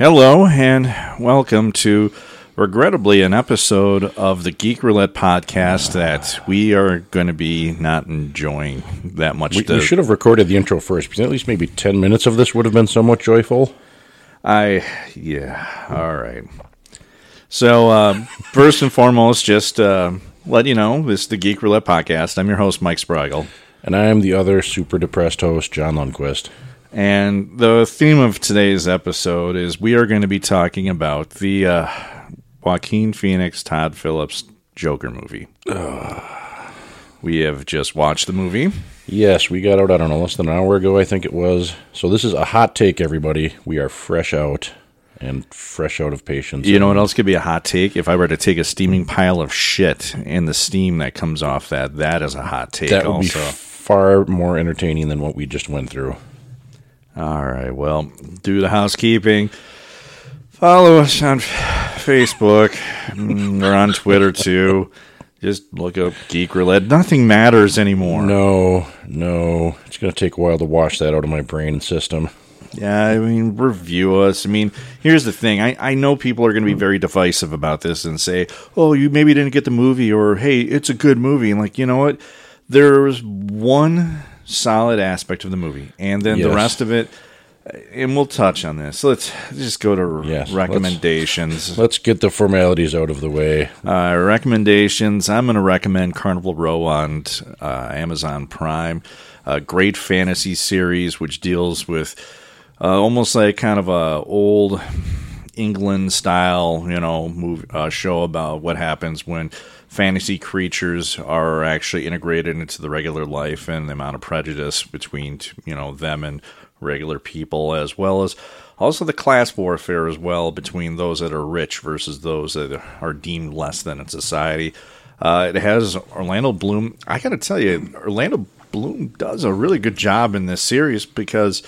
Hello and welcome to regrettably an episode of the Geek Roulette podcast that we are going to be not enjoying that much. We, to, we should have recorded the intro first because at least maybe 10 minutes of this would have been somewhat joyful. I yeah, all right. So uh, first and foremost, just uh, let you know this is the Geek Roulette podcast. I'm your host Mike Spragle. And I am the other super depressed host, John Lundquist. And the theme of today's episode is we are going to be talking about the uh, Joaquin Phoenix, Todd Phillips Joker movie. We have just watched the movie. Yes, we got out, I don't know, less than an hour ago, I think it was. So this is a hot take, everybody. We are fresh out and fresh out of patience. You know what else could be a hot take? If I were to take a steaming pile of shit and the steam that comes off that, that is a hot take That would also. be far more entertaining than what we just went through. All right. Well, do the housekeeping. Follow us on Facebook mm, We're on Twitter too. Just look up Geek Roulette. Nothing matters anymore. No, no. It's going to take a while to wash that out of my brain system. Yeah, I mean, review us. I mean, here's the thing. I, I know people are going to be very divisive about this and say, oh, you maybe didn't get the movie, or hey, it's a good movie. And like, you know what? There's one solid aspect of the movie, and then the Yes. rest of it, and we'll touch on this. Let's just go to Yes, let's- recommendations. Let's get the formalities out of the way. Uh, recommendations. I'm going to recommend Carnival Row on uh, Amazon Prime. A great fantasy series which deals with uh, almost like kind of a old England style, you know, move, uh, show about what happens when fantasy creatures are actually integrated into the regular life and the amount of prejudice between you know them and regular people, as well as also the class warfare as well between those that are rich versus those that are deemed less than in society. Uh, it has Orlando Bloom. I got to tell you, Orlando Bloom does a really good job in this series because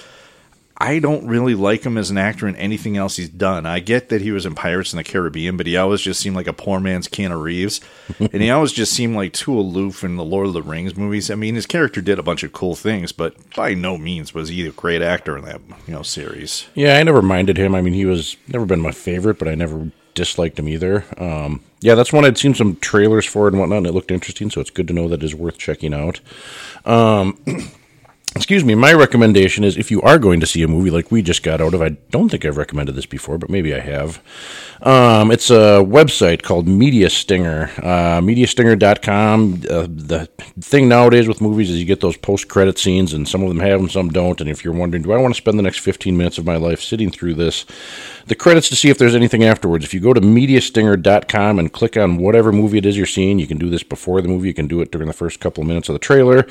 I don't really like him as an actor in anything else he's done. I get that he was in Pirates in the Caribbean, but he always just seemed like a poor man's Keanu Reeves, and he always just seemed like too aloof in the Lord of the Rings movies. I mean, his character did a bunch of cool things, but by no means was he a great actor in that you know series. Yeah, I never minded him. I mean, he was never been my favorite, but I never disliked him either. Um, yeah, that's one I'd seen some trailers for and whatnot, and it looked interesting. So it's good to know that is worth checking out. Um, excuse me. My recommendation is if you are going to see a movie like we just got out of, I don't think I've recommended this before, but maybe I have. Um, it's a website called Media Stinger, uh, MediaStinger.com. Uh, the thing nowadays with movies is you get those post-credit scenes, and some of them have them, some don't. And if you're wondering, do I want to spend the next 15 minutes of my life sitting through this? The credits to see if there's anything afterwards. If you go to MediaStinger.com and click on whatever movie it is you're seeing, you can do this before the movie. You can do it during the first couple of minutes of the trailer,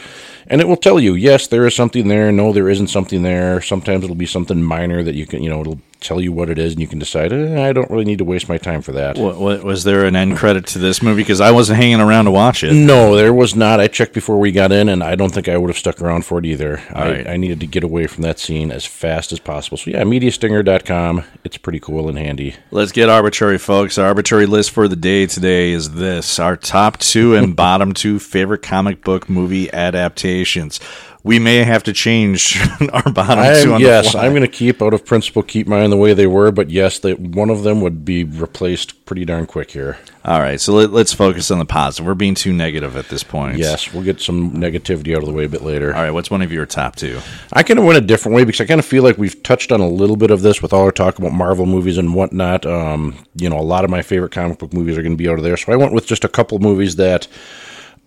and it will tell you, yes, there is something there. No, there isn't something there. Sometimes it'll be something minor that you can, you know, it'll tell you what it is, and you can decide, eh, I don't really need to waste my time for that. What, what was there an end credit to this movie? Because I wasn't hanging around to watch it. No, there was not. I checked before we got in, and I don't think I would have stuck around for it either. I, right. I needed to get away from that scene as fast as possible. So, yeah, MediaStinger.com. It's pretty cool and handy. Let's get arbitrary, folks. Our arbitrary list for the day today is this our top two and bottom two favorite comic book movie adaptations. We may have to change our bottom two I'm, on yes. I'm going to keep, out of principle, keep mine the way they were, but yes, they, one of them would be replaced pretty darn quick here. All right, so let, let's focus on the positive. We're being too negative at this point. Yes, we'll get some negativity out of the way a bit later. All right, what's one of your top two? I kind of went a different way because I kind of feel like we've touched on a little bit of this with all our talk about Marvel movies and whatnot. Um, you know, a lot of my favorite comic book movies are going to be out of there. So I went with just a couple movies that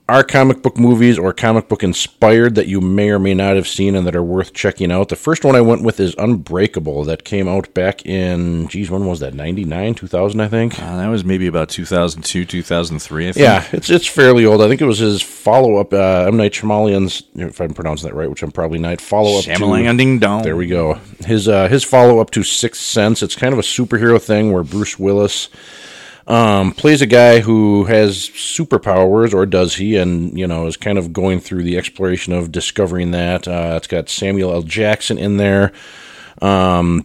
are comic book movies or comic book inspired that you may or may not have seen and that are worth checking out. The first one I went with is Unbreakable that came out back in, geez, when was that? 99, 2000, I think? Uh, that was maybe about 2002, 2003, I think. Yeah, it's it's fairly old. I think it was his follow up, uh, M Night Shyamalan's, if I'm pronouncing that right, which I'm probably not. Follow up to ding dong. there we go. His uh, his follow up to Sixth Sense. It's kind of a superhero thing where Bruce Willis um, plays a guy who has superpowers, or does he? And you know is kind of going through the exploration of discovering that. Uh, it's got Samuel L. Jackson in there. Um,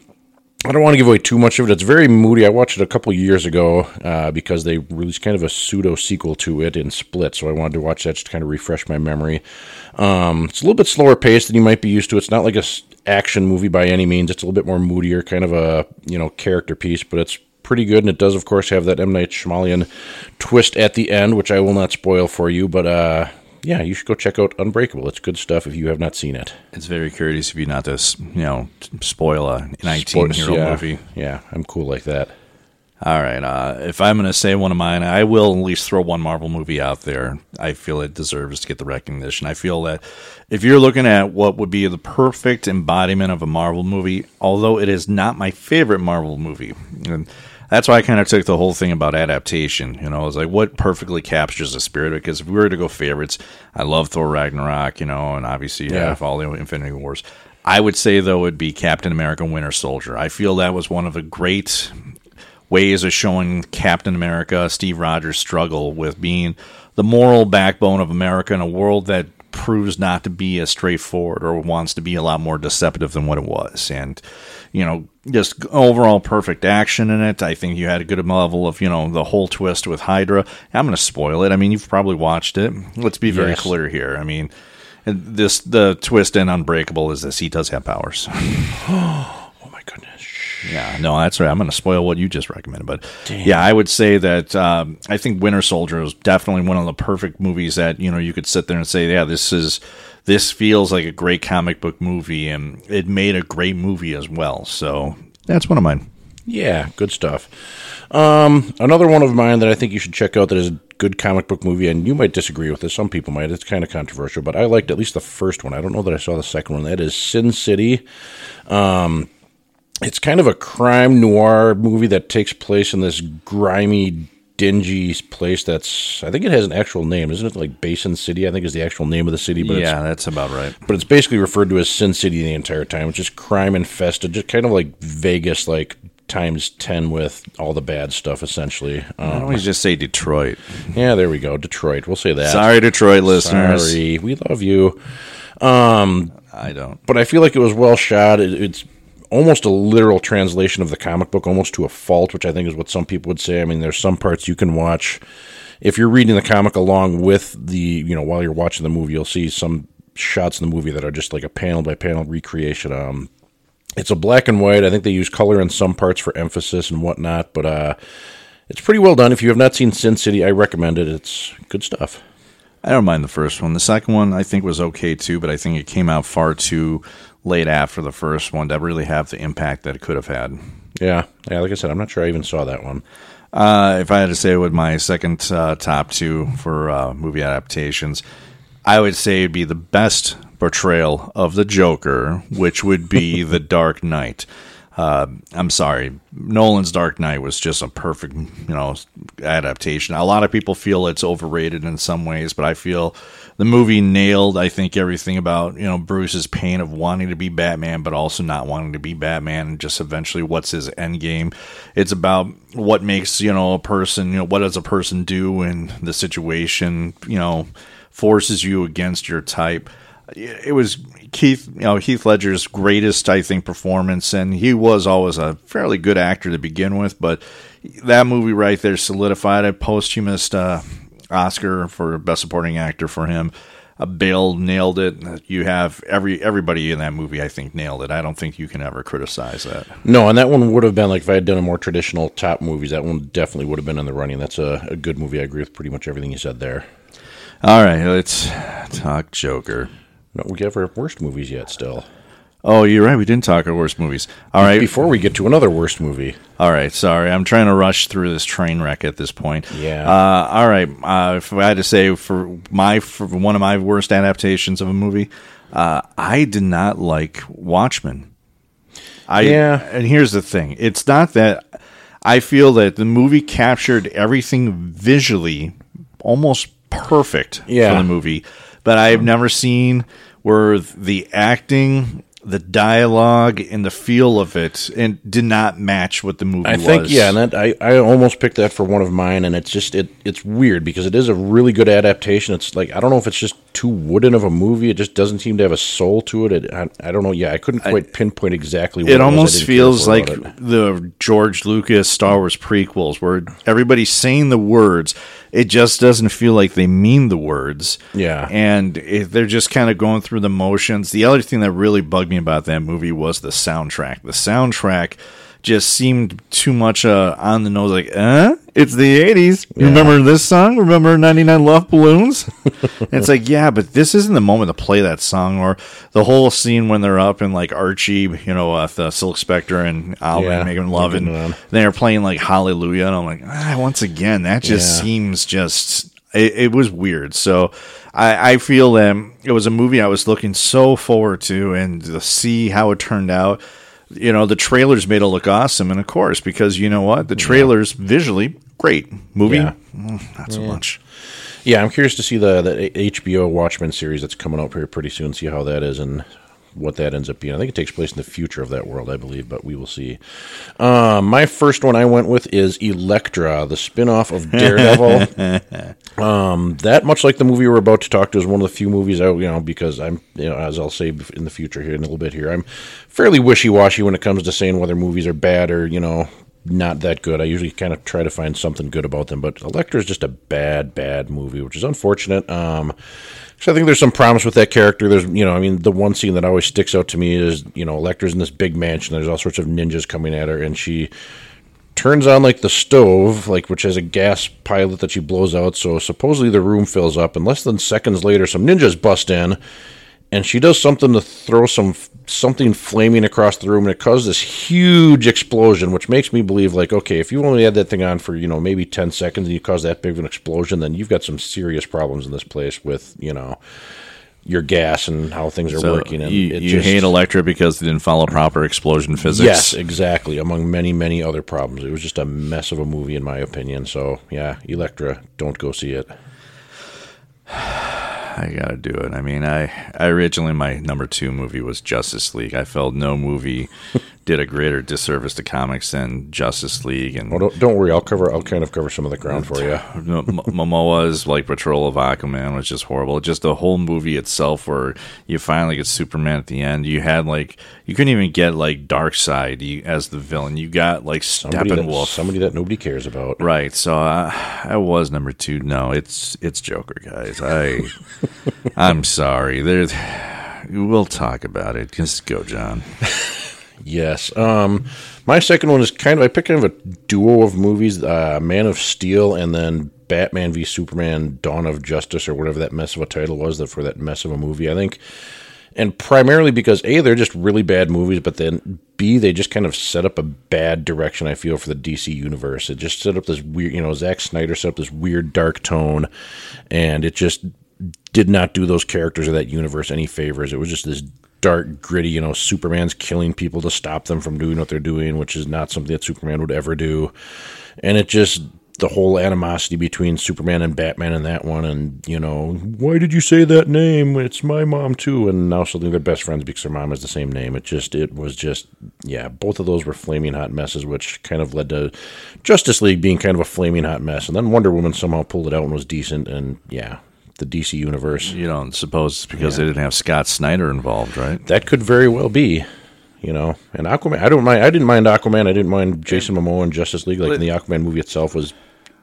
I don't want to give away too much of it. It's very moody. I watched it a couple years ago uh, because they released kind of a pseudo sequel to it in Split, so I wanted to watch that just to kind of refresh my memory. Um, it's a little bit slower paced than you might be used to. It's not like a action movie by any means. It's a little bit more moodier, kind of a you know character piece, but it's pretty good. And it does, of course, have that M Night Shyamalan twist at the end, which I will not spoil for you. But uh, yeah, you should go check out Unbreakable. It's good stuff if you have not seen it. It's very courteous of you not to, you know, spoil a 19 year old movie. Yeah, I'm cool like that. All right. Uh, if I'm going to say one of mine, I will at least throw one Marvel movie out there. I feel it deserves to get the recognition. I feel that if you're looking at what would be the perfect embodiment of a Marvel movie, although it is not my favorite Marvel movie, and that's why I kind of took the whole thing about adaptation. You know, it's like what perfectly captures the spirit. Because if we were to go favorites, I love Thor Ragnarok, you know, and obviously Yeah. all the Infinity Wars. I would say though it would be Captain America: Winter Soldier. I feel that was one of the great ways of showing Captain America, Steve Rogers' struggle with being the moral backbone of America in a world that proves not to be as straightforward or wants to be a lot more deceptive than what it was. And, you know, just overall perfect action in it. I think you had a good level of, you know, the whole twist with Hydra. I'm going to spoil it. I mean, you've probably watched it. Let's be very Yes. clear here. I mean, this the twist in Unbreakable is this he does have powers. Yeah, no, that's right. I'm going to spoil what you just recommended, but yeah, I would say that um, I think Winter Soldier is definitely one of the perfect movies that you know you could sit there and say, yeah, this is this feels like a great comic book movie, and it made a great movie as well. So that's one of mine. Yeah, good stuff. Um, another one of mine that I think you should check out that is a good comic book movie, and you might disagree with this. Some people might. It's kind of controversial, but I liked at least the first one. I don't know that I saw the second one. That is Sin City. Um, it's kind of a crime noir movie that takes place in this grimy, dingy place. That's I think it has an actual name, isn't it? Like Basin City, I think is the actual name of the city. But yeah, that's about right. but it's basically referred to as Sin City the entire time. It's just crime infested, just kind of like Vegas, like times ten with all the bad stuff. Essentially, I um, always just say Detroit. yeah, there we go. Detroit. We'll say that. Sorry, Detroit listeners. Sorry, we love you. I don't. But I feel like it was well shot. It, it's almost a literal translation of the comic book, almost to a fault, which I think is what some people would say. I mean, there's some parts you can watch if you're reading the comic along with the, you know, while you're watching the movie, you'll see some shots in the movie that are just like a panel by panel recreation. Um, it's a black and white. I think they use color in some parts for emphasis and whatnot, but uh, it's pretty well done. If you have not seen Sin City, I recommend it. It's good stuff. I don't mind the first one. The second one I think was okay too, but I think it came out far too late after the first one to really have the impact that it could have had. Yeah, yeah. Like I said, I'm not sure I even saw that one. Uh, if I had to say what my second uh, top two for uh, movie adaptations, I would say it'd be the best portrayal of the Joker, which would be The Dark Knight. Uh, I'm sorry, Nolan's Dark Knight was just a perfect, you know, adaptation. A lot of people feel it's overrated in some ways, but I feel the movie nailed. I think everything about you know Bruce's pain of wanting to be Batman, but also not wanting to be Batman, and just eventually what's his end game. It's about what makes you know a person, you know, what does a person do in the situation, you know, forces you against your type it was Keith, you know, Heath Ledger's greatest, I think, performance, and he was always a fairly good actor to begin with. But that movie right there solidified a posthumous uh, Oscar for Best Supporting Actor for him. Uh, Bale nailed it. You have every everybody in that movie, I think, nailed it. I don't think you can ever criticize that. No, and that one would have been like if I had done a more traditional top movies. That one definitely would have been in the running. That's a, a good movie. I agree with pretty much everything you said there. All right, let's talk Joker. No, we have our worst movies yet. Still, Oh, you're right. We didn't talk our worst movies. All right, before we get to another worst movie, All right, sorry. I'm trying to rush through this train wreck at this point. Yeah. Uh, all right. Uh, if I had to say for my for one of my worst adaptations of a movie, uh, I did not like Watchmen. I Yeah. and here's the thing. It's not that I feel that the movie captured everything visually almost perfect Yeah. for the movie, but I've never seen where the acting the dialogue and the feel of it, and did not match what the movie I was. think yeah, and that I, I almost picked that for one of mine, and it's just it it's weird because it is a really good adaptation. It's like I don't know if it's just too wooden of a movie. It just doesn't seem to have a soul to it. it I, I don't know. Yeah, I couldn't quite pinpoint exactly. what it was almost feels like it. the George Lucas Star Wars prequels, where everybody's saying the words. It just doesn't feel like they mean the words. Yeah. and it, they're just kind of going through the motions. The other thing that really bugged me about that movie was the soundtrack. The soundtrack just seemed too much uh, on the nose. Like, eh? it's the '80s. Remember this song? Remember '99 Luftballons? It's like, yeah, but this isn't the moment to play that song. Or the whole scene when they're up and like Archie, you know, uh, the Silk Spectre and Alvin Yeah, making love, and they're playing like Hallelujah, and I'm like, ah, once again, that just Yeah. seems just. It, it was weird. So I, I feel that it was a movie I was looking so forward to, and to see how it turned out. You know, the trailers made it look awesome, and of course, because you know what, the trailers visually great movie, Yeah. mm, not so much. Yeah, I'm curious to see the the HBO Watchmen series that's coming out here pretty soon. See how that is and what that ends up being. I think it takes place in the future of that world, I believe, but we will see. Um, my first one I went with is Elektra, the spin-off of Daredevil. um, that much like the movie we're about to talk to is one of the few movies I, you know, because I'm, you know, as I'll say in the future here in a little bit here, I'm fairly wishy-washy when it comes to saying whether movies are bad or you know not that good. I usually kind of try to find something good about them, but Elektra is just a bad, bad movie, which is unfortunate. Um, so I think there's some promise with that character. There's, you know, I mean, the one scene that always sticks out to me is, you know, Elektra's in this big mansion. There's all sorts of ninjas coming at her, and she turns on like the stove, like which has a gas pilot that she blows out. So supposedly the room fills up, and less than seconds later, some ninjas bust in, and she does something to throw some something flaming across the room, and it causes this huge explosion, which makes me believe like, okay, if you only had that thing on for you know maybe ten seconds and you cause that big of an explosion, then you've got some serious problems in this place with you know your gas and how things are So working. And you, it you just- hate Elektra because they didn't follow proper explosion physics. Yes, exactly. Among many, many other problems, it was just a mess of a movie, in my opinion. So, yeah, Elektra, don't go see it. I gotta do it. I mean, I, I originally my number two movie was Justice League. I felt no movie did a greater disservice to comics than Justice League, and Well, don't, don't worry, I'll cover. I'll kind of cover some of the ground for you. Momoa's like Patrol of Aquaman was just horrible. Just the whole movie itself, where you finally get Superman at the end. You had like you couldn't even get like Darkseid as the villain. You got like Somebody that, Steppenwolf. somebody that nobody cares about. Right, so uh, I was number two. No, it's it's Joker, guys. I I'm sorry. There, we'll talk about it. Just go, John. Yes. Um, my second one is kind of I picked kind of a duo of movies: uh, Man of Steel and then Batman v Superman: Dawn of Justice, or whatever that mess of a title was that for that mess of a movie. I think, and primarily because a they're just really bad movies, but then b they just kind of set up a bad direction. I feel for the DC universe. It just set up this weird, you know, Zack Snyder set up this weird dark tone, and it just did not do those characters or that universe any favors. It was just this dark, gritty, you know, Superman's killing people to stop them from doing what they're doing, which is not something that Superman would ever do. And it just the whole animosity between Superman and Batman in that one, and you know, why did you say that name? It's my mom too. And now suddenly they're best friends because their mom has the same name. It just, it was just, yeah, both of those were flaming hot messes, which kind of led to Justice League being kind of a flaming hot mess, and then Wonder Woman somehow pulled it out and was decent. And yeah, the DC universe. You don't suppose it's because they didn't have Scott Snyder involved, right? That could very well be. You know, and Aquaman. I don't mind. I didn't mind Aquaman. I didn't mind Jason Momoa and Justice League. Like the Aquaman movie itself was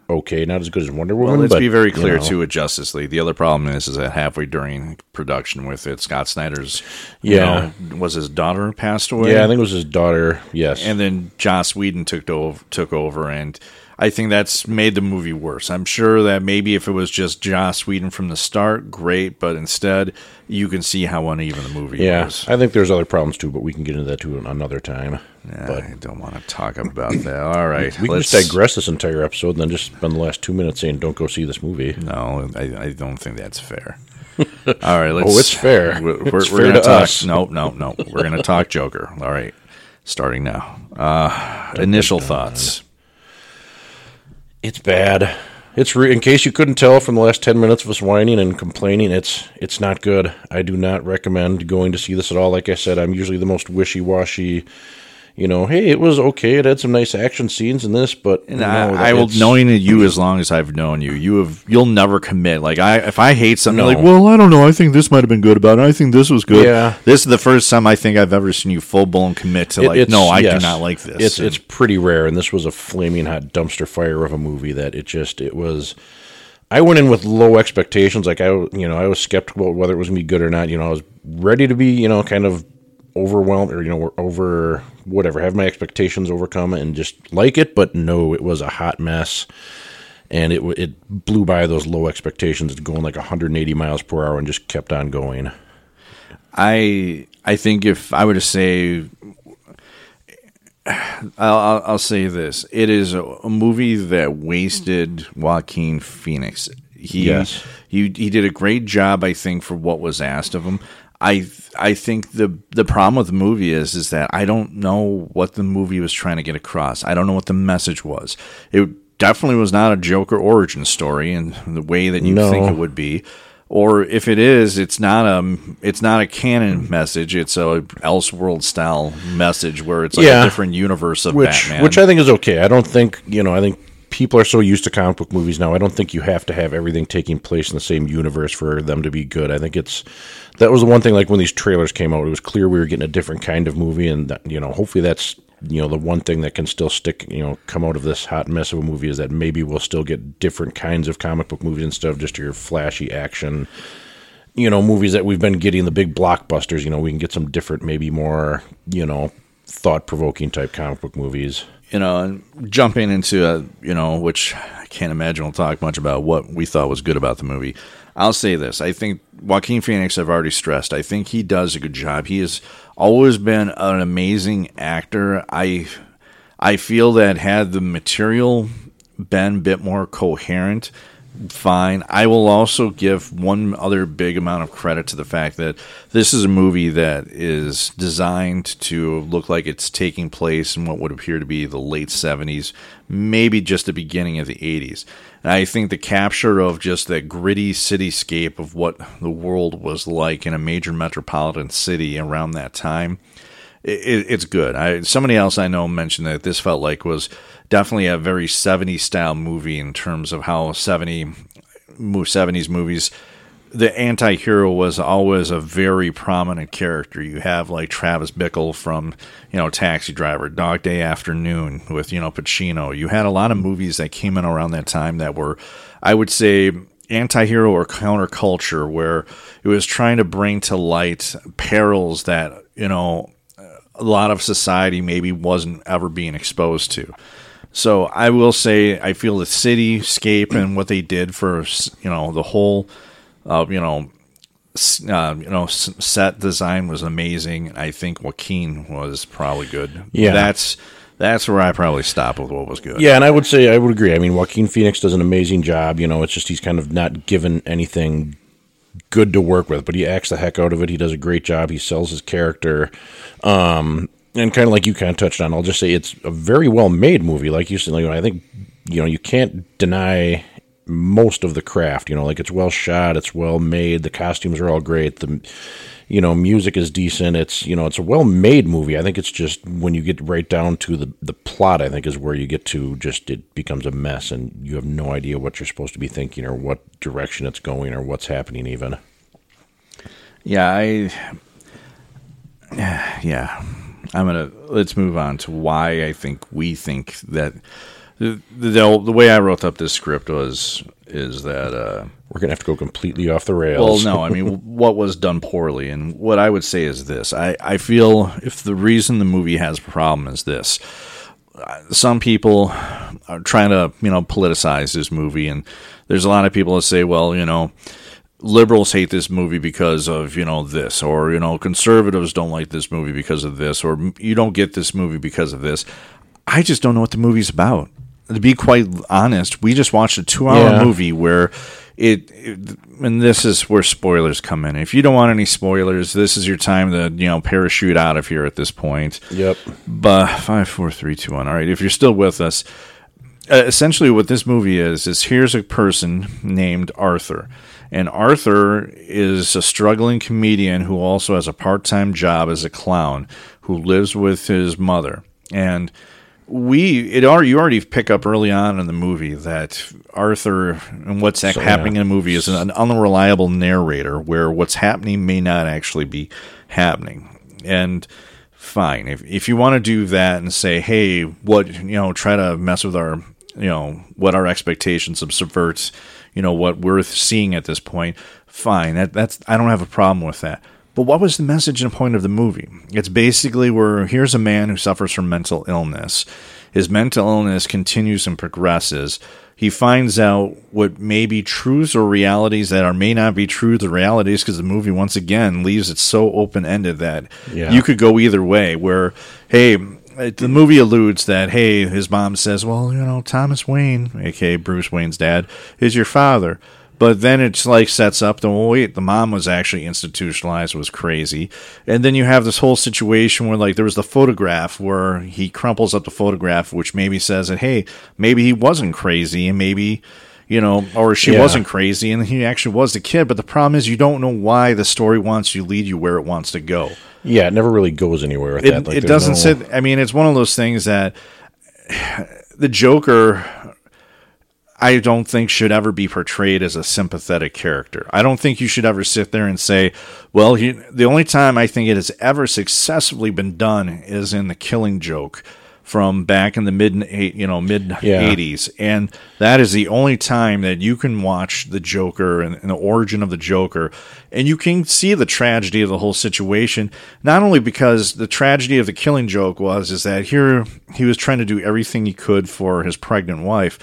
okay, not as good as Wonder Woman. Well, let's but, be very you clear know, too with Justice League. The other problem is, is that halfway during production with it, Scott Snyder's, you Yeah. know, was his daughter passed away. Yeah, I think it was his daughter. Yes, and then Joss Whedon took over, took over, and I think that's made the movie worse. I'm sure that maybe if it was just Joss Whedon from the start, great, but instead you can see how uneven the movie yeah. was. I think there's other problems too, but we can get into that too another time. Yeah, but I don't want to talk about that. All right, we can just digress this entire episode and then just spend the last two minutes saying, "Don't go see this movie." No, I, I don't think that's fair. All right, let's. Oh, it's fair. We're, we're, It's we're fair gonna to talk. us. No, no, no. We're gonna talk Joker. All right, starting now. Uh, initial thoughts. It's bad. It's re- in case you couldn't tell from the last ten minutes of us whining and complaining. It's it's not good. I do not recommend going to see this at all. Like I said, I'm usually the most wishy washy. You know, hey, it was okay. It had some nice action scenes in this, but And no, I, I will knowing you as long as I've known you, you have you'll never commit. Like I, if I hate something, No. like well, I don't know. I think this might have been good about it. I think this was good. Yeah. This is the first time I think I've ever seen you full blown commit to like, no, I yes. do not like this. It's And- it's pretty rare, and this was a flaming hot dumpster fire of a movie that it just it was. I went in with low expectations. Like I, you know, I was skeptical about whether it was gonna be good or not. You know, I was ready to be, you know, kind of overwhelmed or you know, over whatever, have my expectations overcome and just like it. But no, it was a hot mess, and it it blew by those low expectations. It's going like 180 miles per hour and just kept on going. I I think if I were to say, I'll, I'll, I'll say this: it is a, a movie that wasted Joaquin Phoenix. He, Yes. he he did a great job, I think, for what was asked of him. I I think the the problem with the movie is is that I don't know what the movie was trying to get across. I don't know what the message was. It definitely was not a Joker origin story in the way that you No. think it would be. Or if it is, it's not a it's not a canon message. It's a Elseworld style message where it's like Yeah. a different universe of which Batman. which I think is okay. I don't think you know. I think people are so used to comic book movies now. I don't think you have to have everything taking place in the same universe for them to be good. I think it's that was the one thing. Like when these trailers came out, it was clear we were getting a different kind of movie, and that, you know, hopefully that's you know the one thing that can still stick. You know, come out of this hot mess of a movie is that maybe we'll still get different kinds of comic book movies instead of just your flashy action you know movies that we've been getting the big blockbusters you know we can get some different maybe more you know thought-provoking type comic book movies you know, and jumping into a, you know, which I can't imagine we'll talk much about what we thought was good about the movie. I'll say this: I think Joaquin Phoenix. I've already stressed. I think he does a good job. He has always been an amazing actor. I, I feel that had the material been a bit more coherent, fine. I will also give one other big amount of credit to the fact that this is a movie that is designed to look like it's taking place in what would appear to be the late 70s, maybe just the beginning of the 80s. And I think the capture of just that gritty cityscape of what the world was like in a major metropolitan city around that time it, it's good. I somebody else I know mentioned that this felt like was definitely a very 70s style movie in terms of how 70 mo- 70s movies the anti-hero was always a very prominent character. You have like Travis Bickle from, you know, Taxi Driver, Dog Day Afternoon with, you know, Pacino. You had a lot of movies that came in around that time that were I would say anti-hero or counterculture where it was trying to bring to light perils that, you know, a lot of society maybe wasn't ever being exposed to. So I will say I feel the cityscape and what they did for you know the whole uh, you know uh, you know set design was amazing. I think Joaquin was probably good. Yeah. that's that's where I probably stop with what was good. Yeah, and I would say I would agree. I mean, Joaquin Phoenix does an amazing job. You know, it's just he's kind of not given anything good to work with, but he acts the heck out of it. He does a great job. He sells his character. Um, and kind of like you kind of touched on, I'll just say it's a very well made movie. Like you said, like, I think you know you can't deny most of the craft. You know, like it's well shot, it's well made. The costumes are all great. The you know music is decent. It's you know it's a well made movie. I think it's just when you get right down to the the plot, I think is where you get to just it becomes a mess and you have no idea what you're supposed to be thinking or what direction it's going or what's happening even. Yeah, I. Yeah, I'm gonna let's move on to why I think we think that the the, the way I wrote up this script was is that uh, We're gonna have to go completely off the rails. well, no, I mean what was done poorly, and what I would say is this: I I feel if the reason the movie has a problem is this. uh, Some people are trying to, you know, politicize this movie, and there's a lot of people that say, well, you know, liberals hate this movie because of you know this or you know conservatives don't like this movie because of this or you don't get this movie because of this i just don't know what the movie's about to be quite honest we just watched a two hour Yeah. movie where it, it and this is where spoilers come in if you don't want any spoilers this is your time to you know parachute out of here at this point Yep. but five, four, three, two, one. All right. If you're still with us, uh, essentially what this movie is is here's a person named Arthur. And Arthur is a struggling comedian who also has a part-time job as a clown who lives with his mother. And we it already you already pick up early on in the movie that Arthur and what's So, happening yeah. in the movie is an unreliable narrator where what's happening may not actually be happening. And fine, if if you want to do that and say, hey, what you know, try to mess with our you know what our expectations of subverts, you know what we're seeing at this point. Fine, that that's I don't have a problem with that. But what was the message and point of the movie? It's basically where here's a man who suffers from mental illness. His mental illness continues and progresses. He finds out what may be truths or realities that are may not be truths or realities because the movie once again leaves it so open ended that Yeah. you could go either way. Where hey, it- the movie alludes that hey, his mom says, well, you know, Thomas Wayne, aka Bruce Wayne's dad, is your father. But then it's like sets up the well, wait, the mom was actually institutionalized, was crazy, and then you have this whole situation where like there was the photograph where he crumples up the photograph, which maybe says that hey, maybe he wasn't crazy, and maybe you know, or she Yeah. wasn't crazy, and he actually was the kid. But the problem is you don't know why the story wants to lead you where it wants to go. Yeah, it never really goes anywhere with It, that. Like, it doesn't no- sit. I mean, it's one of those things that the Joker, I don't think should ever be portrayed as a sympathetic character. I don't think you should ever sit there and say, "Well, he." The only time I think it has ever successfully been done is in the Killing Joke from back in the mid you know, mid Yeah. eighties, and that is the only time that you can watch the Joker and, and the origin of the Joker, and you can see the tragedy of the whole situation. Not only because the tragedy of the Killing Joke was is that here he was trying to do everything he could for his pregnant wife.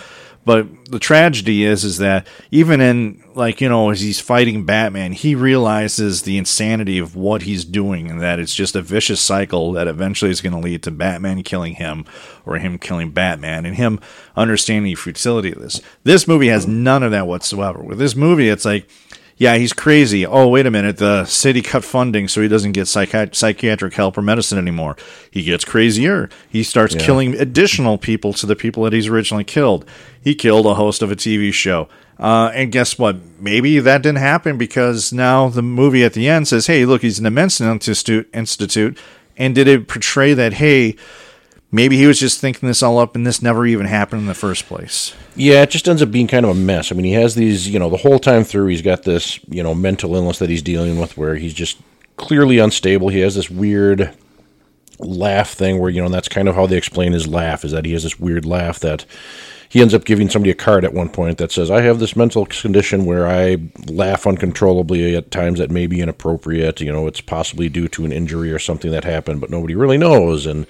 But the tragedy is, is that even in like you know, as he's fighting Batman, he realizes the insanity of what he's doing, and that it's just a vicious cycle that eventually is going to lead to Batman killing him, or him killing Batman, and him understanding the futility of this. This movie has none of that whatsoever. With this movie, it's like yeah, he's crazy. Oh, wait a minute. The city cut funding so he doesn't get psychi- psychiatric help or medicine anymore. He gets crazier. He starts killing additional people to the people that he's originally killed. He killed a host of a TV show. Uh, and guess what? Maybe that didn't happen because now the movie at the end says, hey, look, he's an immense institute. institute. And did it portray that, hey, maybe he was just thinking this all up and this never even happened in the first place? Yeah, it just ends up being kind of a mess. I mean, he has these, you know, the whole time through, he's got this, you know, mental illness that he's dealing with where he's just clearly unstable. He has this weird laugh thing where, you know, that's kind of how they explain his laugh is that he has this weird laugh that he ends up giving somebody a card at one point that says, I have this mental condition where I laugh uncontrollably at times that may be inappropriate. You know, it's possibly due to an injury or something that happened, but nobody really knows. And,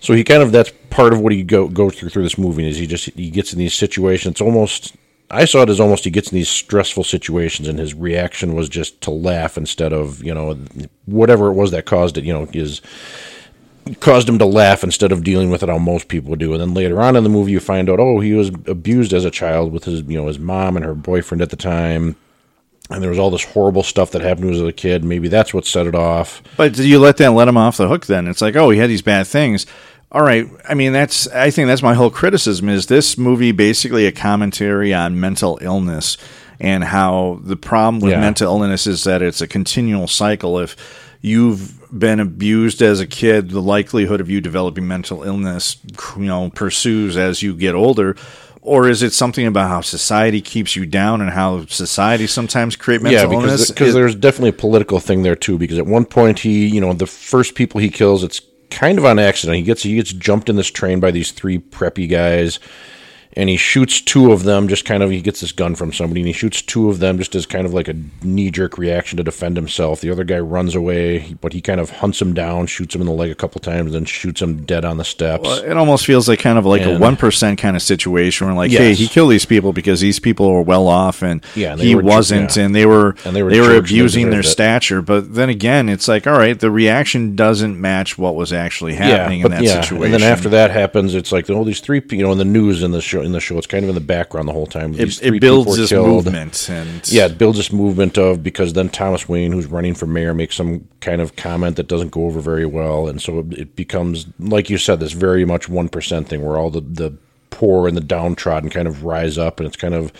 so he kind of that's part of what he go goes through through this movie is he just he gets in these situations. It's almost I saw it as almost he gets in these stressful situations and his reaction was just to laugh instead of you know whatever it was that caused it. You know is caused him to laugh instead of dealing with it how most people do. And then later on in the movie, you find out oh he was abused as a child with his you know his mom and her boyfriend at the time. And there was all this horrible stuff that happened to him as a kid. Maybe that's what set it off. But you let that let him off the hook then? It's like, oh, he had these bad things. All right. I mean, that's I think that's my whole criticism is this movie basically a commentary on mental illness and how the problem with Yeah. mental illness is that it's a continual cycle. If you've been abused as a kid, the likelihood of you developing mental illness, you know, pursues as you get older. Or is it something about how society keeps you down and how society sometimes create mental yeah, because illness? because there's definitely a political thing there too. Because at one point he, you know, the first people he kills, it's kind of on accident. He gets he gets jumped in this train by these three preppy guys, and he shoots two of them. Just kind of he gets this gun from somebody, and he shoots two of them just as kind of like a knee jerk reaction to defend himself. The other guy runs away, but he kind of hunts him down, shoots him in the leg a couple times, then shoots him dead on the steps. It almost feels like kind of like a one percent kind of situation where like, hey, he killed these people because these people were well off and, Yeah, and he were wasn't, yeah. and they were And they were they were and abusing their it. stature. But then again, it's like, all right, the reaction doesn't match what was actually happening in that situation. And then after that happens, it's like all these three, you know, in the news in the show, in the show, it's kind of in the background the whole time. It, it builds this killed. movement, and Yeah, it builds this movement of because then Thomas Wayne, who's running for mayor, makes some kind of comment that doesn't go over very well, and so it, it becomes, like you said, this very much one percent thing where all the the poor and the downtrodden kind of rise up, and it's kind of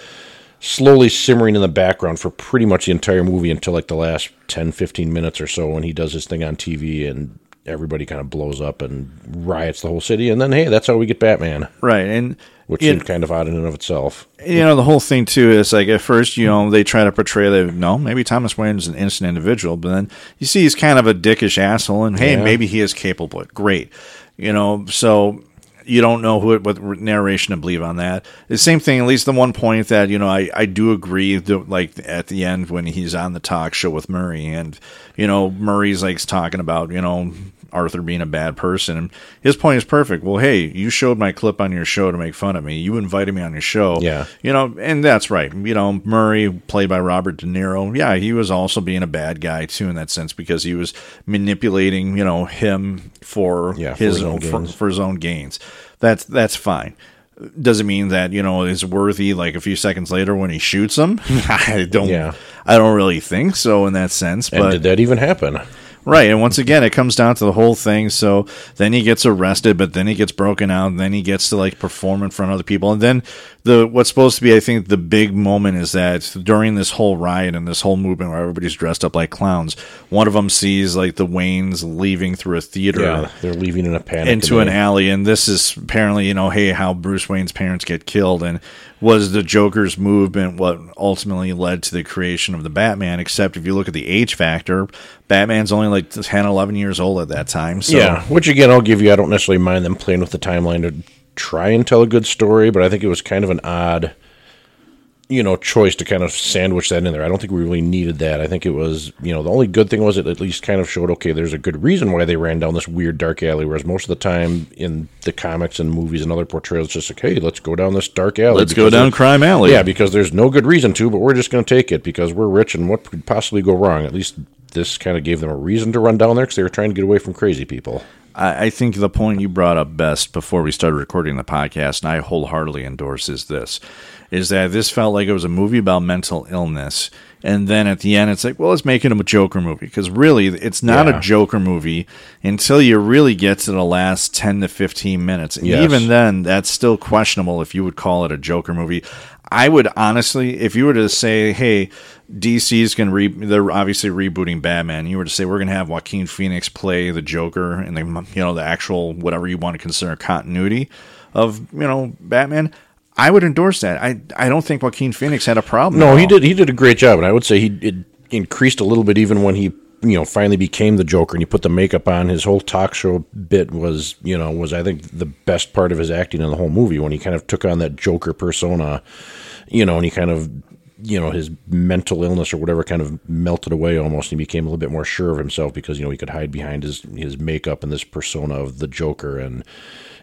slowly simmering in the background for pretty much the entire movie until like the last 10, 15 minutes or so when he does his thing on TV and everybody kind of blows up and riots the whole city. And then, hey, that's how we get Batman. Right. And which seemed kind of odd in and of itself. You know, the whole thing too is like at first, you know, they try to portray that no, maybe Thomas Wayne is an innocent individual, but then you see he's kind of a dickish asshole, and hey, Yeah. maybe he is capable. Great, you know, so you don't know who what narration to believe on that. The same thing, at least the one point that you know, I I do agree that like at the end when he's on the talk show with Murray, and you know, Murray's like talking about you know. Arthur being a bad person. And his point is perfect. Well, hey, you showed my clip on your show to make fun of me. You invited me on your show. Yeah. You know, and that's right. You know, Murray, played by Robert De Niro, yeah, he was also being a bad guy too in that sense because he was manipulating, you know, him for Yeah, for his, his own for, gains. for his own gains. That's that's fine. Doesn't mean that you know is worthy. Like a few seconds later when he shoots him, I don't. Yeah. I don't really think so in that sense. And but did that even happen? Right, and once again, it comes down to the whole thing. So then he gets arrested, but then he gets broken out, and then he gets to like perform in front of other people, and then the what's supposed to be, I think, the big moment is that during this whole riot and this whole movement where everybody's dressed up like clowns, one of them sees like the Waynes leaving through a theater Yeah, they're leaving in a panic. into an alley, and this is apparently, you know, hey, how Bruce Wayne's parents get killed, and was the Joker's movement what ultimately led to the creation of the Batman? Except if you look at the age factor, Batman's only like 10, 11 years old at that time. So, Yeah, which again, I'll give you. I don't necessarily mind them playing with the timeline to try and tell a good story, but I think it was kind of an odd, you know, choice to kind of sandwich that in there. I don't think we really needed that. I think it was, you know, the only good thing was it at least kind of showed okay, there's a good reason why they ran down this weird dark alley. Whereas most of the time in the comics and movies and other portrayals, it's just like, hey, let's go down this dark alley. let's go down Crime Alley. Yeah, because there's no good reason to, but we're just going to take it because we're rich and what could possibly go wrong? At least this kind of gave them a reason to run down there because they were trying to get away from crazy people. I, I think the point you brought up best before we started recording the podcast, and I wholeheartedly endorse, is this: is that this felt like it was a movie about mental illness, and then at the end, it's like, well, let's make it a Joker movie because really, it's not Yeah. a Joker movie until you really get to the last ten to fifteen minutes. And Yes. even then, that's still questionable if you would call it a Joker movie. I would honestly, if you were to say, "Hey, DC's going to re," they're obviously rebooting Batman. You were to say we're going to have Joaquin Phoenix play the Joker, and the you know the actual whatever you want to consider continuity of you know Batman. I would endorse that. I I don't think Joaquin Phoenix had a problem. No, he did. He did a great job, and I would say he it increased a little bit even when he you know finally became the Joker and he put the makeup on. His whole talk show bit was you know was I think the best part of his acting in the whole movie when he kind of took on that Joker persona, you know, and he kind of you know his mental illness or whatever kind of melted away almost and he became a little bit more sure of himself because you know he could hide behind his his makeup and this persona of the Joker and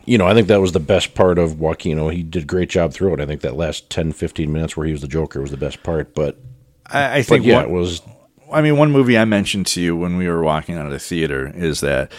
you know, I think that was the best part of Joaquin. You know, he did a great job through it. I think that last 10, 15 minutes where he was the Joker was the best part. But, I, I but think yeah, one- it was. I mean, one movie I mentioned to you when we were walking out of the theater is that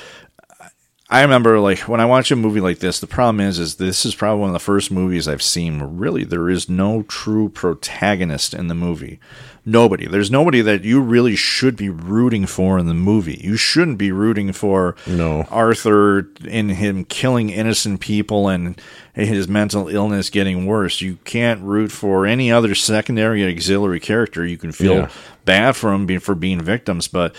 I remember like when I watch a movie like this, the problem is is this is probably one of the first movies I've seen where really there is no true protagonist in the movie. Nobody. There's nobody that you really should be rooting for in the movie. You shouldn't be rooting for No. Arthur in him killing innocent people and his mental illness getting worse. You can't root for any other secondary auxiliary character. You can feel Yeah. bad for him for being victims, but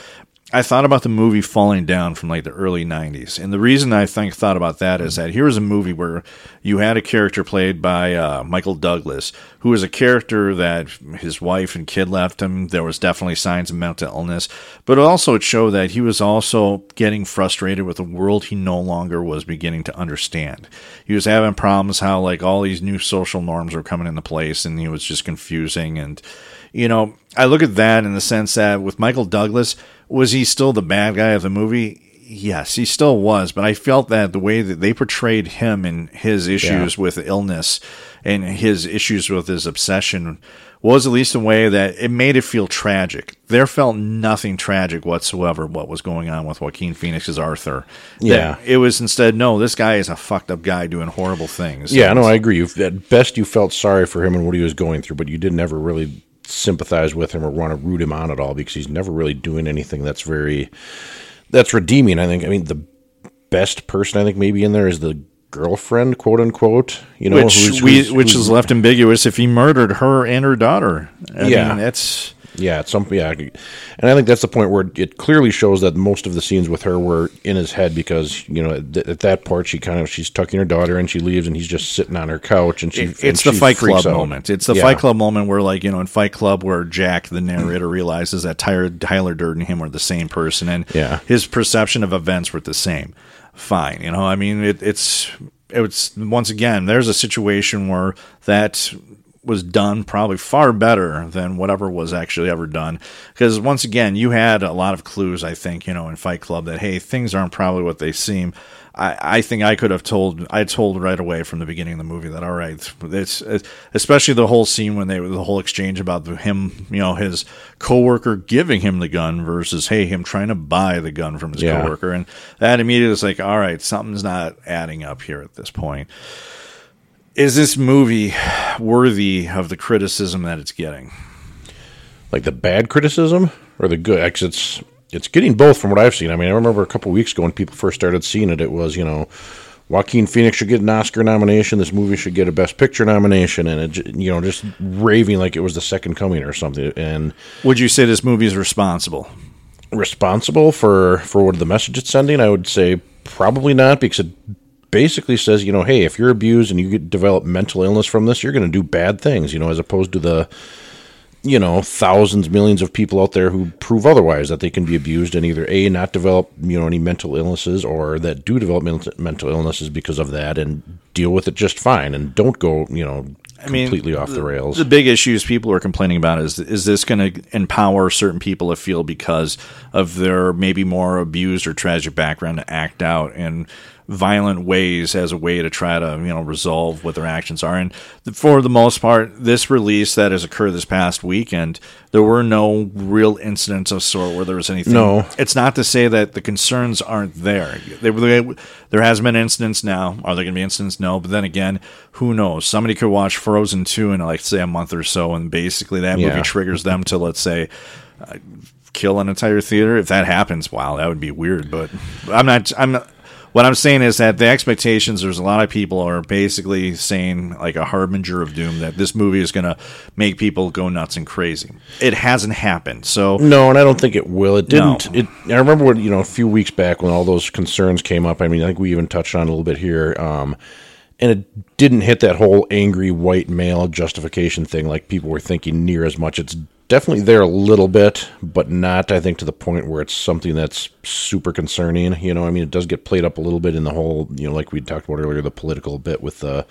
I thought about the movie Falling Down from like the early 90s. And the reason I think thought about that is that here was a movie where you had a character played by uh, Michael Douglas, who was a character that his wife and kid left him. There was definitely signs of mental illness, but also it showed that he was also getting frustrated with a world he no longer was beginning to understand. He was having problems how like all these new social norms were coming into place and he was just confusing and you know, I look at that in the sense that with Michael Douglas, was he still the bad guy of the movie? Yes, he still was, but I felt that the way that they portrayed him and his issues with illness and his issues with his obsession was at least a way that it made it feel tragic. There felt nothing tragic whatsoever what was going on with Joaquin Phoenix's Arthur. That Yeah. it was instead no, this guy is a fucked up guy doing horrible things. Yeah, no, I agree. You, at best, you felt sorry for him and what he was going through, but you didn't ever really sympathize with him or want to root him on at all because he's never really doing anything that's very that's redeeming. I think. I mean, the best person I think maybe in there is the girlfriend, quote unquote. You know, which who's- we who's- which who's- is left ambiguous if he murdered her and her daughter. I Yeah. mean, that's Yeah, it's some yeah, and I think that's the point where it clearly shows that most of the scenes with her were in his head because you know at, at that part she kind of she's tucking her daughter and she leaves and he's just sitting on her couch and she It- and it's the she Fight Club out. moment. It's the Yeah. Fight Club moment where, like, you know, in Fight Club, where Jack, the narrator, realizes that Tyler, Tyler Durden and him are the same person, and Yeah. his perception of events were the same. Fine, you know, I mean, it, it's it's once again, there's a situation where that was done probably far better than whatever was actually ever done. Because once again you had a lot of clues i think you know in fight club that hey things aren't probably what they seem. I, I think I could have told I told right away from the beginning of the movie that all right it's, it's especially the whole scene when they the whole exchange about the, him you know his coworker giving him the gun versus hey him trying to buy the gun from his Yeah. coworker. And that immediately was like all right something's not adding up here at this point is this movie worthy of the criticism that it's getting like the bad criticism or the good. Actually, it's it's getting both from what I've seen. I mean, I remember a couple weeks ago when people first started seeing it, it was you know. Joaquin Phoenix should get an Oscar nomination. This movie should get a Best Picture nomination, and it, you know, just raving like it was the second coming or something. And would you say this movie is responsible responsible for for what the message it's sending? I would say probably not because it basically says, you know, hey, if you're abused and you get develop mental illness from this, you're going to do bad things, you know, as opposed to the you know thousands millions of people out there who prove otherwise that they can be abused and either a not develop you know any mental illnesses or that do develop mental- illnesses because of that and deal with it just fine and don't go you know mean, completely off the rails. The big issues people are complaining about is is this going to empower certain people to feel because of their maybe more abused or tragic background to act out in violent ways as a way to try to you know resolve what their actions are and for the most part this release that has occurred this past weekend there were no real incidents of sort where there was anything No. it's not to say that the concerns aren't there. There, there, there has been incidents now. Are there going to be incidents? No. But then again, who knows? Somebody could watch Frozen 2 in, like, say, a month or so, and basically that movie triggers them to, let's say, uh, kill an entire theater. If that happens, wow, that would be weird. But I'm not. I'm not. What I'm saying is that the expectations, there's a lot of people are basically saying, like a harbinger of doom, that this movie is going to make people go nuts and crazy. It hasn't happened. So, No, and I don't think it will. It didn't. No. It. I remember when you know a few weeks back when all those concerns came up. I mean, I think we even touched on it a little bit here. Um, and it didn't hit that whole angry white male justification thing like people were thinking near as much. It's definitely there a little bit, but not. I think to the point where it's something that's super concerning. You know, I mean, it does get played up a little bit in the whole. You know, like we talked about earlier, the political bit with the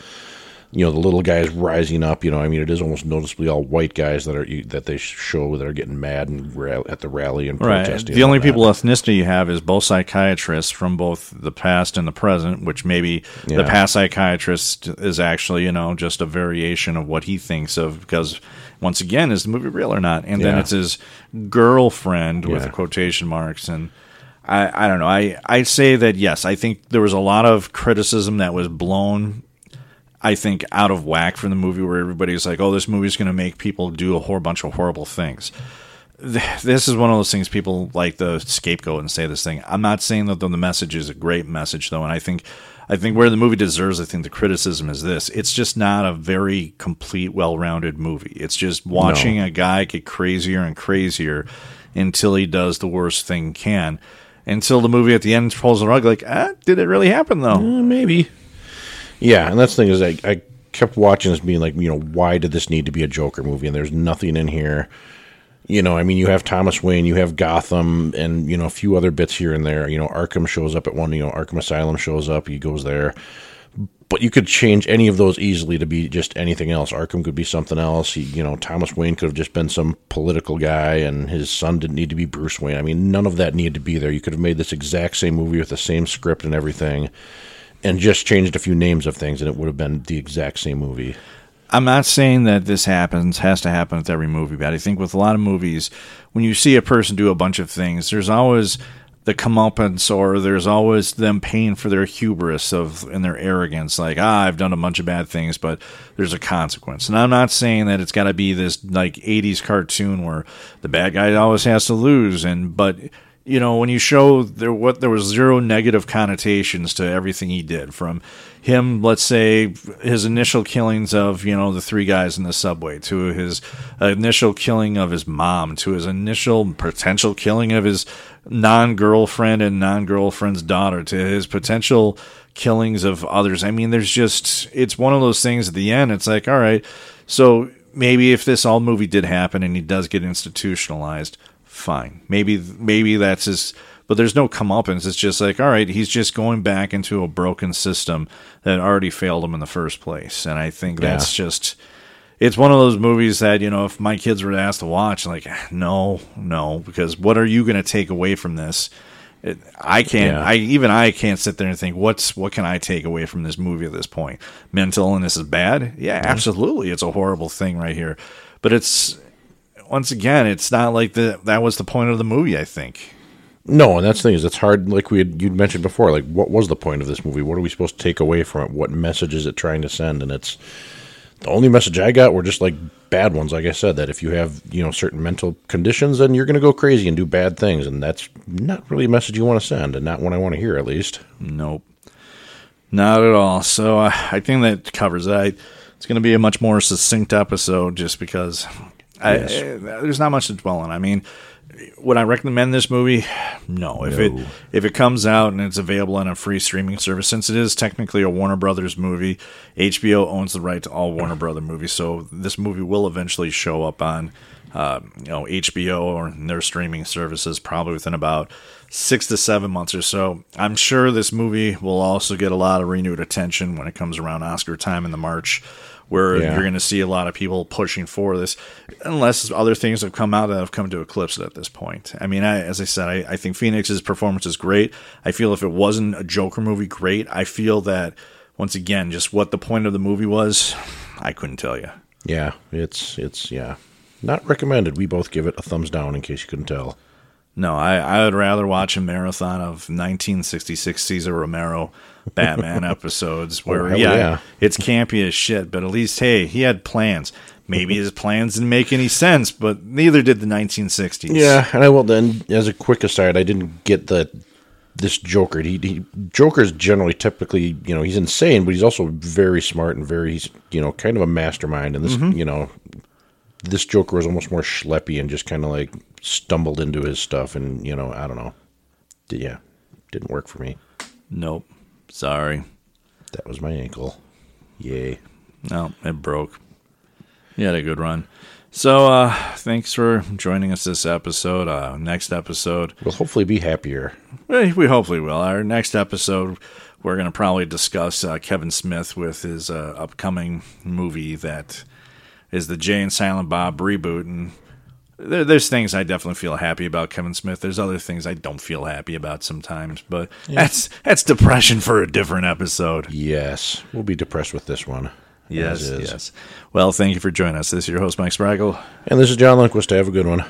you know the little guys rising up. You know, I mean, it is almost noticeably all white guys that are that they show that are getting mad and ra- at the rally and Right. protesting. The and only people that. ethnicity you have is both psychiatrists from both the past and the present, which maybe the past psychiatrist is actually, you know, just a variation of what he thinks of because once again, is the movie real or not? And then it's his girlfriend with Yeah. the quotation marks and I, I don't know. I, I say that yes, I think there was a lot of criticism that was blown I think out of whack from the movie where everybody's like, "Oh, this movie's going to make people do a whole bunch of horrible things." Th- This is one of those things people like the scapegoat and say this thing. I'm not saying that the message is a great message though, and I think I think where the movie deserves, I think the criticism is this: it's just not a very complete, well-rounded movie. It's just watching a guy get crazier and crazier until he does the worst thing can. Until the movie at the end pulls the rug, like, ah, did it really happen though? Uh, maybe. Yeah, and that's the thing is, I, I kept watching this, being like, you know, why did this need to be a Joker movie? And there's nothing in here. You know, I mean, you have Thomas Wayne, you have Gotham, and you know a few other bits here and there. You know, Arkham shows up at one. You know, Arkham Asylum shows up. He goes there. But you could change any of those easily to be just anything else. Arkham could be something else. He, you know, Thomas Wayne could have just been some political guy, and his son didn't need to be Bruce Wayne. I mean, none of that needed to be there. You could have made this exact same movie with the same script and everything, and just changed a few names of things, and it would have been the exact same movie. I'm not saying that this happens, has to happen with every movie, but I think with a lot of movies, when you see a person do a bunch of things, there's always the comeuppance or there's always them paying for their hubris of and their arrogance like ah i've done a bunch of bad things but there's a consequence. And i'm not saying that it's got to be this like 80s cartoon where the bad guy always has to lose and but you know, when you show there what there was zero negative connotations to everything he did from him, let's say his initial killings of, you know, the three guys in the subway to his initial killing of his mom to his initial potential killing of his non-girlfriend and non-girlfriend's daughter to his potential killings of others. I mean, there's just it's one of those things at the end it's like, all right, so maybe if this all movie did happen and he does get institutionalized, fine. Maybe maybe that's his but there's no comeuppance. It's just like, all right, he's just going back into a broken system that already failed him in the first place. And I think that's yeah. just it's one of those movies that, you know, if my kids were asked to watch, like, no, no, because what are you going to take away from this? It, I can't. Yeah. I even I can't sit there and think what's what can I take away from this movie at this point. Mental illness is bad. Yeah, mm-hmm. absolutely, it's a horrible thing right here. But it's once again, it's not like the that was the point of the movie. I think. No, and that's the thing is it's hard. Like we had, you'd mentioned before, like what was the point of this movie? What are we supposed to take away from it? What message is it trying to send? And it's the only message I got were just like bad ones. Like I said, that if you have you know certain mental conditions, then you're going to go crazy and do bad things, and that's not really a message you want to send, and not one I want to hear at least. Nope, not at all. So uh, I think that covers that. It's going to be a much more succinct episode, just because Yes. I, there's not much to dwell on. I mean, would I recommend this movie? No. If no. it if it comes out and it's available on a free streaming service, since it is technically a Warner Brothers movie, HBO owns the right to all Warner Brother movies, so this movie will eventually show up on uh, you know HBO or their streaming services probably within about six to seven months or so. I'm sure this movie will also get a lot of renewed attention when it comes around Oscar time in the March where yeah. you're going to see a lot of people pushing for this, unless other things have come out that have come to eclipse it at this point. I mean, I, as I said, I, I think Phoenix's performance is great. I feel if it wasn't a Joker movie, great. I feel that once again, just what the point of the movie was, I couldn't tell you. Yeah, it's it's yeah, not recommended. We both give it a thumbs down in case you couldn't tell. No, I, I would rather watch a marathon of 1966 Cesar Romero Batman episodes oh, where, oh, yeah, yeah, it's campy as shit, but at least, hey, he had plans. Maybe his plans didn't make any sense, but neither did the 1960s. Yeah, and I will then, as a quick aside, I didn't get the this Joker. He, he Joker's generally typically, you know, he's insane, but he's also very smart and very, he's, you know, kind of a mastermind. And this, mm-hmm. you know, this Joker was almost more schleppy and just kind of like stumbled into his stuff, and you know, I don't know. Yeah, didn't work for me. Nope. Sorry. That was my ankle. Yay. No, it broke. You had a good run. So, uh, thanks for joining us this episode. Uh, next episode, we'll hopefully be happier. We, we hopefully will. Our next episode, we're going to probably discuss uh, Kevin Smith with his uh, upcoming movie that is the Jay and Silent Bob reboot, and there, there's things I definitely feel happy about Kevin Smith. There's other things I don't feel happy about sometimes, but yeah. that's that's depression for a different episode. Yes, we'll be depressed with this one. Yes, yes. Well, thank you for joining us. This is your host Mike Spragle, and this is John Lundquist. Have a good one.